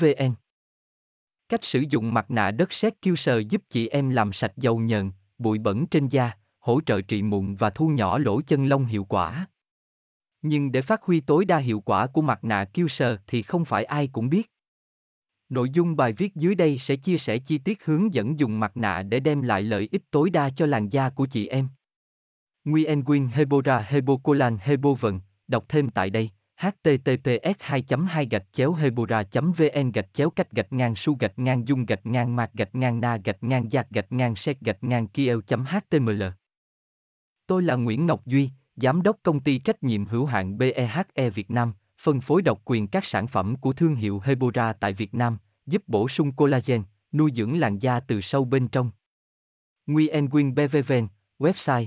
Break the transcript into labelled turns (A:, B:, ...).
A: vn Cách sử dụng mặt nạ đất sét kiêu sờ giúp chị em làm sạch dầu nhờn, bụi bẩn trên da, hỗ trợ trị mụn và thu nhỏ lỗ chân lông hiệu quả. Nhưng để phát huy tối đa hiệu quả của mặt nạ kiêu sờ thì không phải ai cũng biết. Nội dung bài viết dưới đây sẽ chia sẻ chi tiết hướng dẫn dùng mặt nạ để đem lại lợi ích tối đa cho làn da của chị em. Nguyen Nguyen Hebora Hebocolan Hebovần, đọc thêm tại đây https 2 2 gạch chéo hebora vn gạch chéo cách gạch ngang su gạch ngang dung gạch ngang mạc gạch ngang na gạch ngang giặc gạch ngang set gạch ngang kiel html Tôi là Nguyễn Ngọc Duy, Giám đốc công ty trách nhiệm hữu hạn BEHE Việt Nam, phân phối độc quyền các sản phẩm của thương hiệu Hebora tại Việt Nam, giúp bổ sung collagen, nuôi dưỡng làn da từ sâu bên trong. Nguyen Nguyen BVVN, website